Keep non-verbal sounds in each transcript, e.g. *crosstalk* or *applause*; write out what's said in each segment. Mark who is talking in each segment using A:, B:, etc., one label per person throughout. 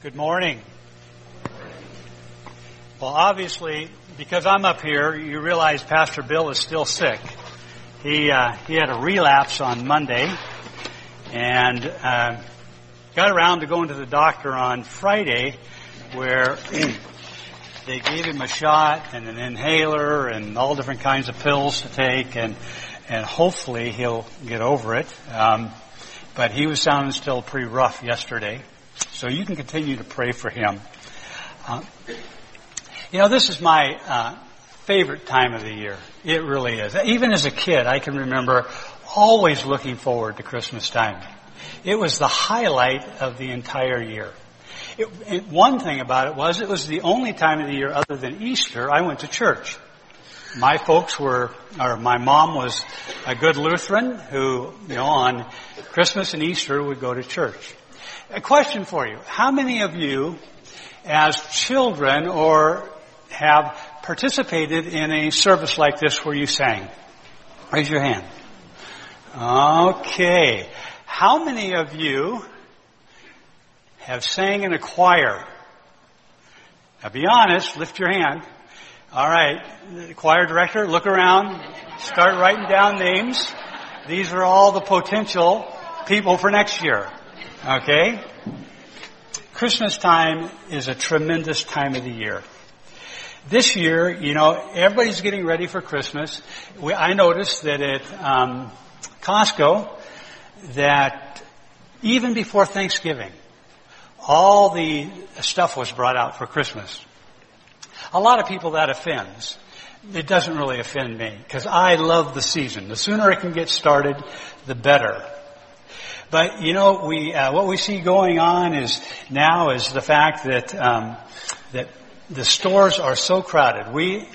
A: Good morning. Well, obviously, because I'm up here, you realize Pastor Bill is still sick. He uh, he had a relapse on Monday, and uh, got around to going to the doctor on Friday, where *clears throat* they gave him a shot and an inhaler and all different kinds of pills to take, and and hopefully he'll get over it. Um, but he was sounding still pretty rough yesterday. So you can continue to pray for him. Uh, you know, this is my uh, favorite time of the year. It really is. Even as a kid, I can remember always looking forward to Christmas time. It was the highlight of the entire year. It, it, one thing about it was it was the only time of the year other than Easter I went to church. My folks were, or my mom was a good Lutheran who, you know, on Christmas and Easter would go to church. A question for you. How many of you, as children or have participated in a service like this where you sang? Raise your hand. Okay. How many of you have sang in a choir? Now be honest, lift your hand. All right. Choir director, look around, start writing down names. These are all the potential people for next year. Okay? Christmas time is a tremendous time of the year. This year, you know, everybody's getting ready for Christmas. We, I noticed that at um, Costco, that even before Thanksgiving, all the stuff was brought out for Christmas. A lot of people that offends. It doesn't really offend me because I love the season. The sooner it can get started, the better. But you know, we uh, what we see going on is now is the fact that um, that the stores are so crowded. We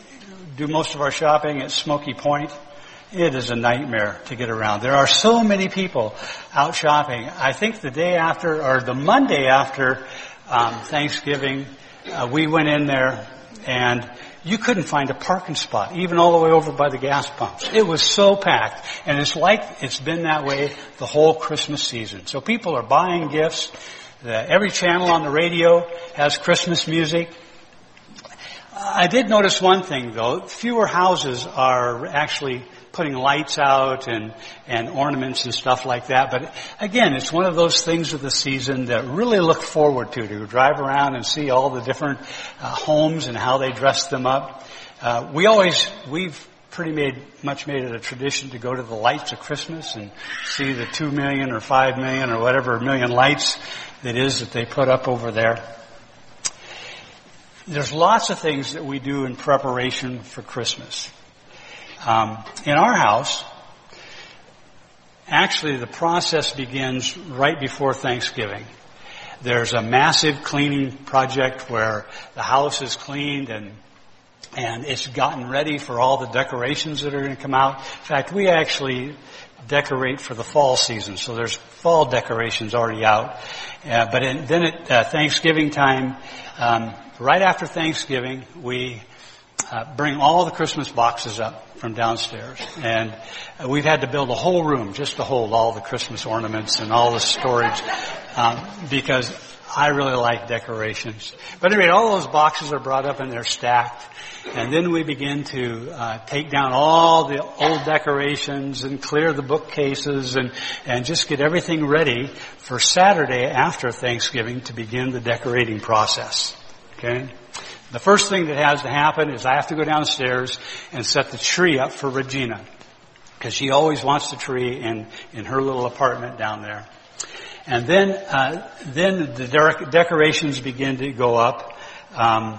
A: do most of our shopping at Smoky Point. It is a nightmare to get around. There are so many people out shopping. I think the day after, or the Monday after um, Thanksgiving, uh, we went in there and you couldn't find a parking spot, even all the way over by the gas pumps. It was so packed. And it's like it's been that way the whole Christmas season. So people are buying gifts. Every channel on the radio has Christmas music. I did notice one thing though. Fewer houses are actually putting lights out and, and ornaments and stuff like that. But again, it's one of those things of the season that really look forward to, to drive around and see all the different uh, homes and how they dress them up. Uh, we always, we've pretty made, much made it a tradition to go to the lights of Christmas and see the two million or five million or whatever million lights that is that they put up over there. There's lots of things that we do in preparation for Christmas. Um, in our house, actually the process begins right before Thanksgiving. There's a massive cleaning project where the house is cleaned and and it's gotten ready for all the decorations that are going to come out. In fact, we actually decorate for the fall season, so there's fall decorations already out. Uh, but in, then at uh, Thanksgiving time, um, right after Thanksgiving, we uh, bring all the Christmas boxes up from downstairs. And we've had to build a whole room just to hold all the Christmas ornaments and all the storage um, because I really like decorations. But anyway, all those boxes are brought up and they're stacked. And then we begin to uh, take down all the old decorations and clear the bookcases and, and just get everything ready for Saturday after Thanksgiving to begin the decorating process. Okay? The first thing that has to happen is I have to go downstairs and set the tree up for Regina. Because she always wants the tree in, in her little apartment down there. And then, uh, then the de- decorations begin to go up. Um,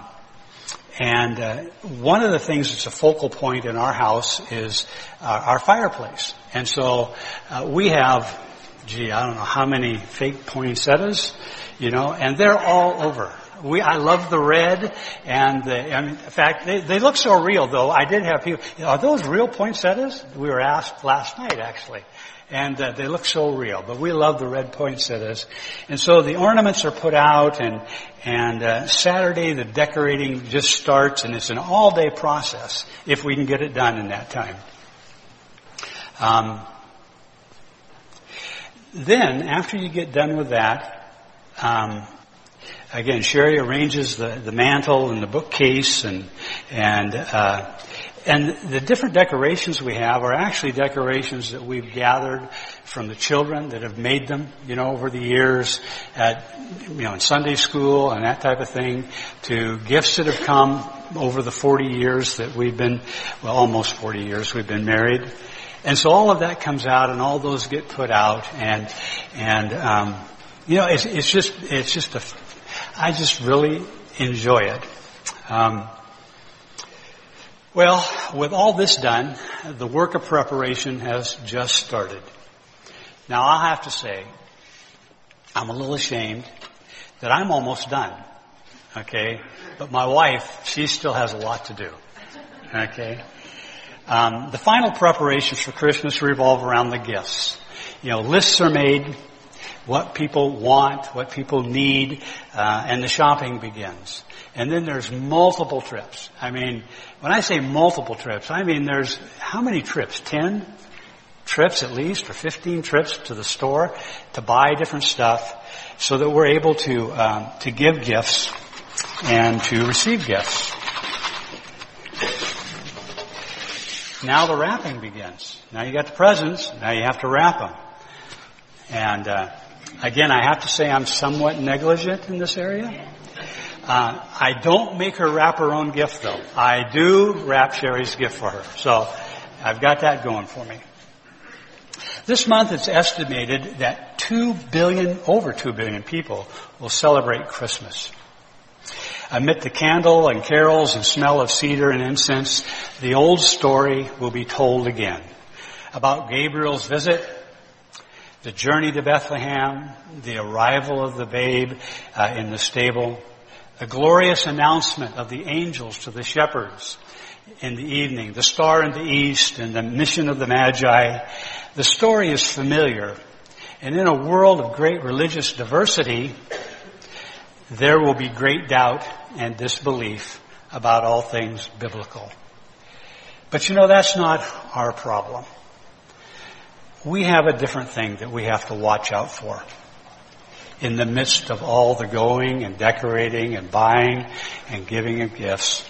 A: and uh, one of the things that's a focal point in our house is uh, our fireplace. And so uh, we have, gee, I don't know how many fake poinsettias, you know, and they're all over we, I love the red and the, and in fact, they, they look so real though. I did have people, are those real poinsettias? We were asked last night actually. And uh, they look so real, but we love the red poinsettias. And so the ornaments are put out and, and uh, Saturday the decorating just starts and it's an all day process if we can get it done in that time. Um, then after you get done with that, um, again, Sherry arranges the, the mantle and the bookcase and, and, uh, and the different decorations we have are actually decorations that we've gathered from the children that have made them, you know, over the years at, you know, in Sunday school and that type of thing to gifts that have come over the 40 years that we've been, well, almost 40 years we've been married. And so all of that comes out and all those get put out and, and, um, you know, it's, it's just, it's just a, I just really enjoy it. Um, well, with all this done, the work of preparation has just started. Now I'll have to say, I'm a little ashamed that I'm almost done. Okay? But my wife, she still has a lot to do. Okay? Um, the final preparations for Christmas revolve around the gifts. You know, lists are made, what people want, what people need, uh, and the shopping begins. And then there's multiple trips. I mean, when I say multiple trips, I mean there's how many trips? Ten trips at least, or 15 trips to the store to buy different stuff, so that we're able to um, to give gifts and to receive gifts. Now the wrapping begins. Now you got the presents. Now you have to wrap them. And uh, again, I have to say I'm somewhat negligent in this area. Uh, I don't make her wrap her own gift though. I do wrap Sherry's gift for her. So I've got that going for me. This month it's estimated that 2 billion, over 2 billion people will celebrate Christmas. Amid the candle and carols and smell of cedar and incense, the old story will be told again about Gabriel's visit, the journey to Bethlehem, the arrival of the babe uh, in the stable, the glorious announcement of the angels to the shepherds in the evening, the star in the east and the mission of the magi. The story is familiar. And in a world of great religious diversity, there will be great doubt and disbelief about all things biblical. But you know, that's not our problem. We have a different thing that we have to watch out for in the midst of all the going and decorating and buying and giving of gifts.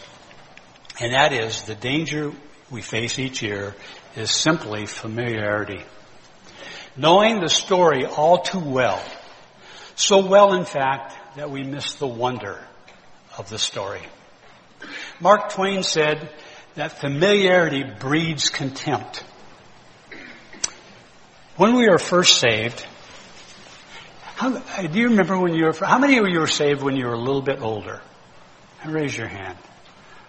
A: And that is the danger we face each year is simply familiarity. Knowing the story all too well. So well, in fact, that we miss the wonder of the story. Mark Twain said that familiarity breeds contempt. When we are first saved, how, do you remember when you were, how many of you were saved when you were a little bit older? Raise your hand.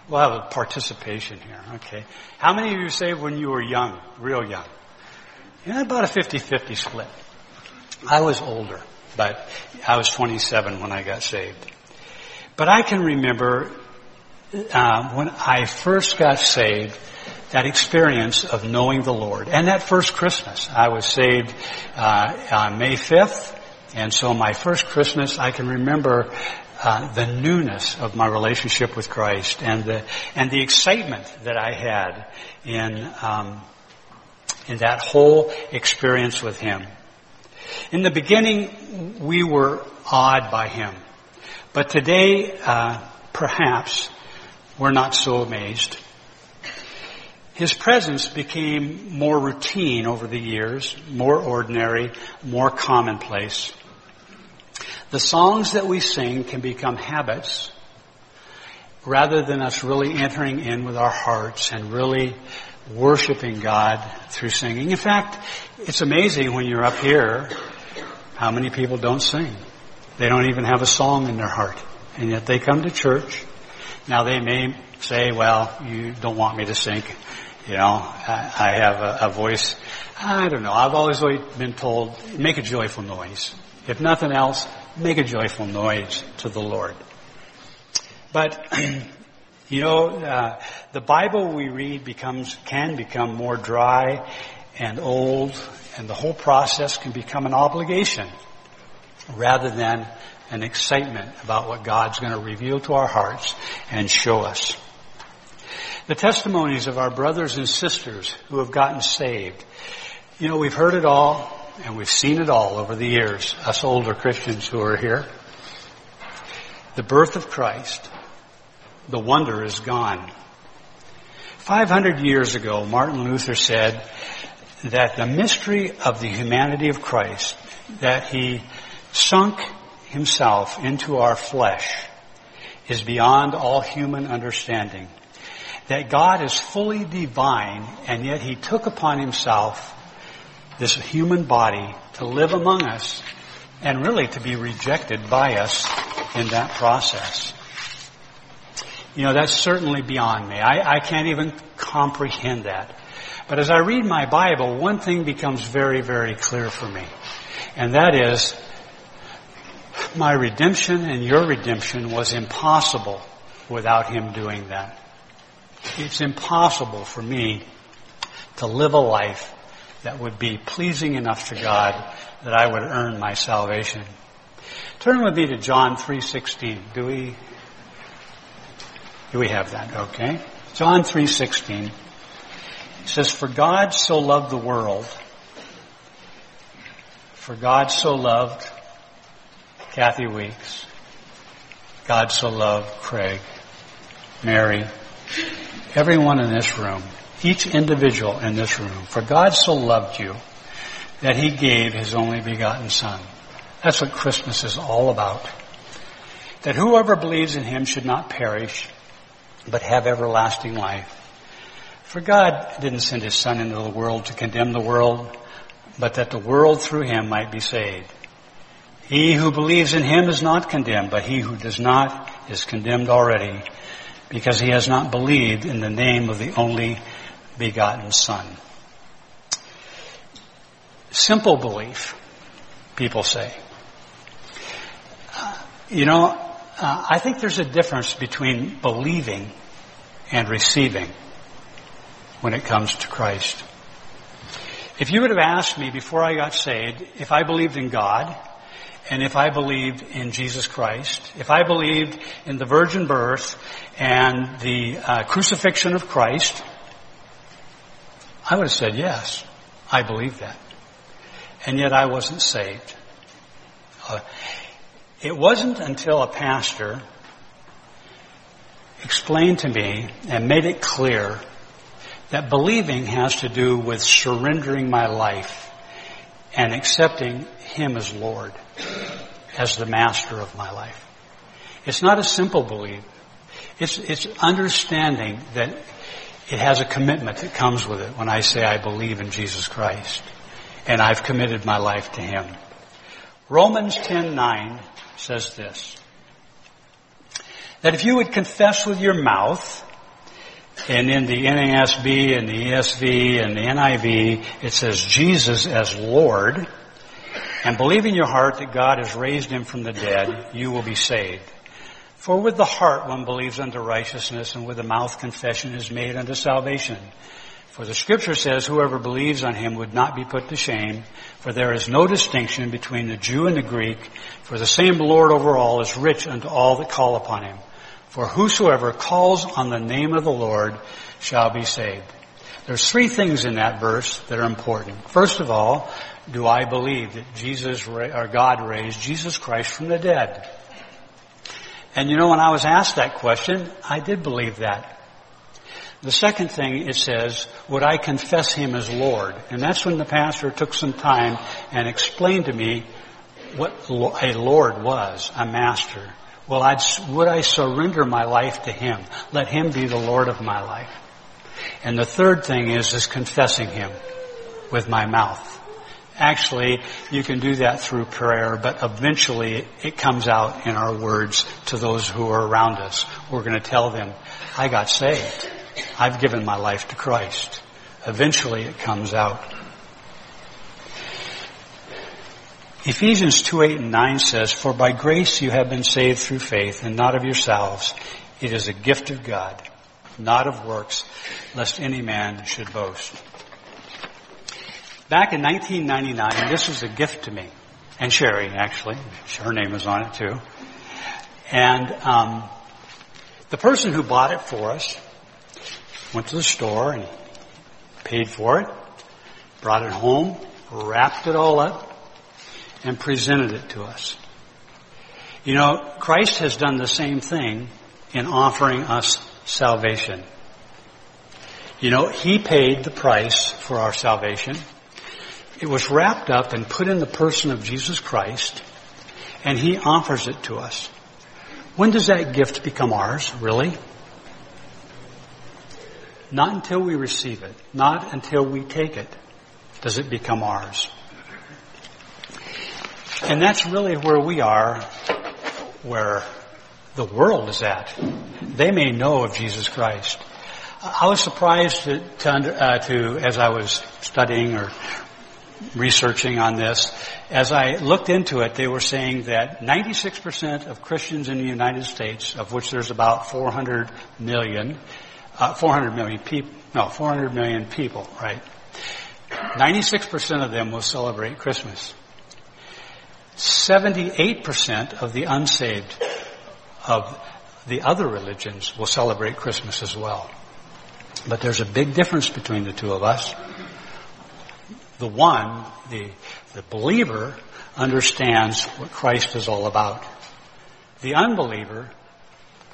A: We'll have a participation here, okay. How many of you were saved when you were young, real young? Yeah, about a 50-50 split. I was older, but I was 27 when I got saved. But I can remember uh, when I first got saved, that experience of knowing the Lord. And that first Christmas, I was saved uh, on May 5th, and so my first Christmas, I can remember uh, the newness of my relationship with Christ and the and the excitement that I had in um, in that whole experience with Him. In the beginning, we were awed by Him, but today, uh, perhaps, we're not so amazed. His presence became more routine over the years, more ordinary, more commonplace. The songs that we sing can become habits rather than us really entering in with our hearts and really worshiping God through singing. In fact, it's amazing when you're up here how many people don't sing. They don't even have a song in their heart. And yet they come to church. Now they may say, well, you don't want me to sing. You know, I, have a, a voice. I don't know. I've always been told, make a joyful noise. If nothing else, make a joyful noise to the Lord. But, *clears throat* you know, uh, the Bible we read becomes, can become more dry and old, and the whole process can become an obligation rather than an excitement about what God's going to reveal to our hearts and show us. The testimonies of our brothers and sisters who have gotten saved. You know, we've heard it all and we've seen it all over the years, us older Christians who are here. the birth of Christ, the wonder is gone. 500 years ago, Martin Luther said that the mystery of the humanity of Christ, that he sunk himself into our flesh, is beyond all human understanding. That God is fully divine and yet he took upon himself this human body to live among us and really to be rejected by us in that process. You know, that's certainly beyond me. I, I can't even comprehend that. But as I read my Bible, one thing becomes very, very clear for me. And that is, my redemption and your redemption was impossible without Him doing that. It's impossible for me to live a life that would be pleasing enough to God that I would earn my salvation. Turn with me to John 3:16. Do we Do we have that? Okay. John 3:16 says for God so loved the world for God so loved Kathy Weeks God so loved Craig Mary everyone in this room each individual in this room. For God so loved you that he gave his only begotten son. That's what Christmas is all about. That whoever believes in him should not perish, but have everlasting life. For God didn't send his son into the world to condemn the world, but that the world through him might be saved. He who believes in him is not condemned, but he who does not is condemned already, because he has not believed in the name of the only begotten Son. Simple belief, people say. Uh, you know, uh, I think there's a difference between believing and receiving when it comes to Christ. If you would have asked me before I got saved if I believed in God and if I believed in Jesus Christ, if I believed in the virgin birth and the uh, crucifixion of Christ, I would have said, yes, I believe that. And yet I wasn't saved. Uh, it wasn't until a pastor explained to me and made it clear that believing has to do with surrendering my life and accepting Him as Lord, as the master of my life. It's not a simple belief. It's, it's understanding that it has a commitment that comes with it when I say I believe in Jesus Christ and I've committed my life to Him. Romans 10:9 says this: that if you would confess with your mouth, and in the NASB and the ESV and the NIV, it says Jesus as Lord, and believe in your heart that God has raised Him from the dead, you will be saved. For with the heart one believes unto righteousness, and with the mouth confession is made unto salvation. For the scripture says, whoever believes on him would not be put to shame, for there is no distinction between the Jew and the Greek, for the same Lord over all is rich unto all that call upon him. For whosoever calls on the name of the Lord shall be saved. There's three things in that verse that are important. First of all, do I believe that Jesus, or God raised Jesus Christ from the dead? And you know, when I was asked that question, I did believe that. The second thing it says, would I confess him as Lord? And that's when the pastor took some time and explained to me what a Lord was, a master. Well, I'd, would I surrender my life to him? Let him be the Lord of my life. And the third thing is, is confessing him with my mouth. Actually, you can do that through prayer, but eventually it comes out in our words to those who are around us. We're going to tell them, I got saved. I've given my life to Christ. Eventually it comes out. Ephesians 2, 8 and 9 says, For by grace you have been saved through faith and not of yourselves. It is a gift of God, not of works, lest any man should boast. Back in 1999, this was a gift to me, and Sherry actually, her name was on it too. And um, the person who bought it for us went to the store and paid for it, brought it home, wrapped it all up, and presented it to us. You know, Christ has done the same thing in offering us salvation. You know, He paid the price for our salvation. It was wrapped up and put in the person of Jesus Christ, and He offers it to us. When does that gift become ours, really? Not until we receive it. Not until we take it does it become ours. And that's really where we are, where the world is at. They may know of Jesus Christ. I was surprised to, to, uh, to, as I was studying or researching on this, as I looked into it, they were saying that 96% of Christians in the United States, of which there's about 400 million, uh, 400 million people, no, 400 million people, right? 96% of them will celebrate Christmas. 78% of the unsaved of the other religions will celebrate Christmas as well. But there's a big difference between the two of us. The one, the, the believer, understands what Christ is all about. The unbeliever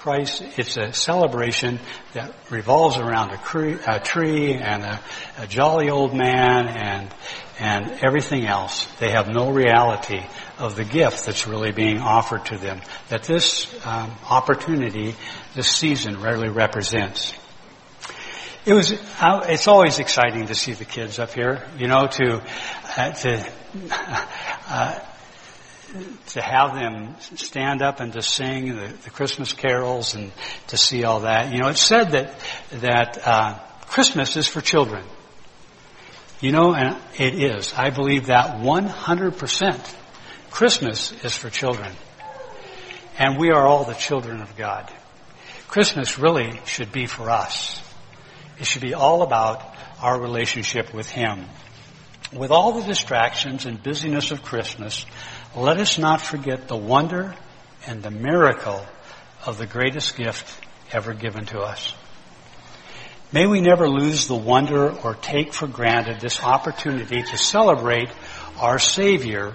A: Christ, it's a celebration that revolves around a, a tree and a, a, jolly old man and, and everything else. They have no reality of the gift that's really being offered to them, that this um, opportunity, this season rarely represents. It was, uh, it's always exciting to see the kids up here, you know, to, uh, to, *laughs* uh, to have them stand up and to sing the, the, Christmas carols and to see all that. You know, it's said that that uh, Christmas is for children. You know, and it is. I believe that 100%. Christmas is for children. And we are all the children of God. Christmas really should be for us. It should be all about our relationship with Him. With all the distractions and busyness of Christmas, let us not forget the wonder and the miracle of the greatest gift ever given to us. May we never lose the wonder or take for granted this opportunity to celebrate our Savior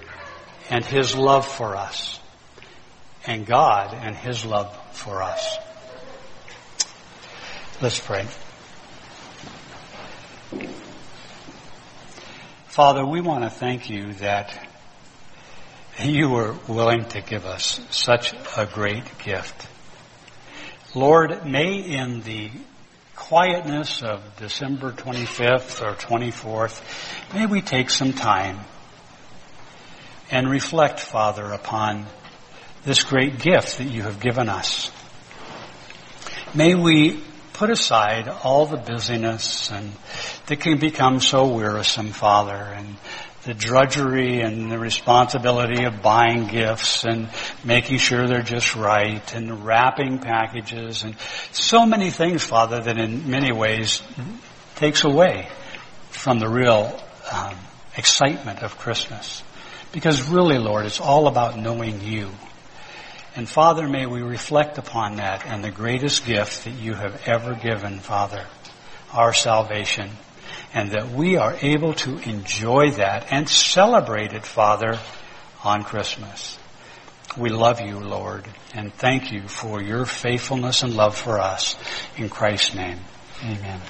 A: and His love for us, and God and His love for us. Let's pray. Father, we want to thank you that you were willing to give us such a great gift. Lord, may in the quietness of December 25th or 24th, may we take some time and reflect, Father, upon this great gift that you have given us. May we put aside all the busyness and that can become so wearisome, Father, and the drudgery and the responsibility of buying gifts and making sure they're just right and wrapping packages and so many things, Father, that in many ways takes away from the real um, excitement of Christmas. Because really, Lord, it's all about knowing you. And Father, may we reflect upon that and the greatest gift that you have ever given, Father, our salvation and that we are able to enjoy that and celebrate it, Father, on Christmas. We love you, Lord, and thank you for your faithfulness and love for us. In Christ's name, amen.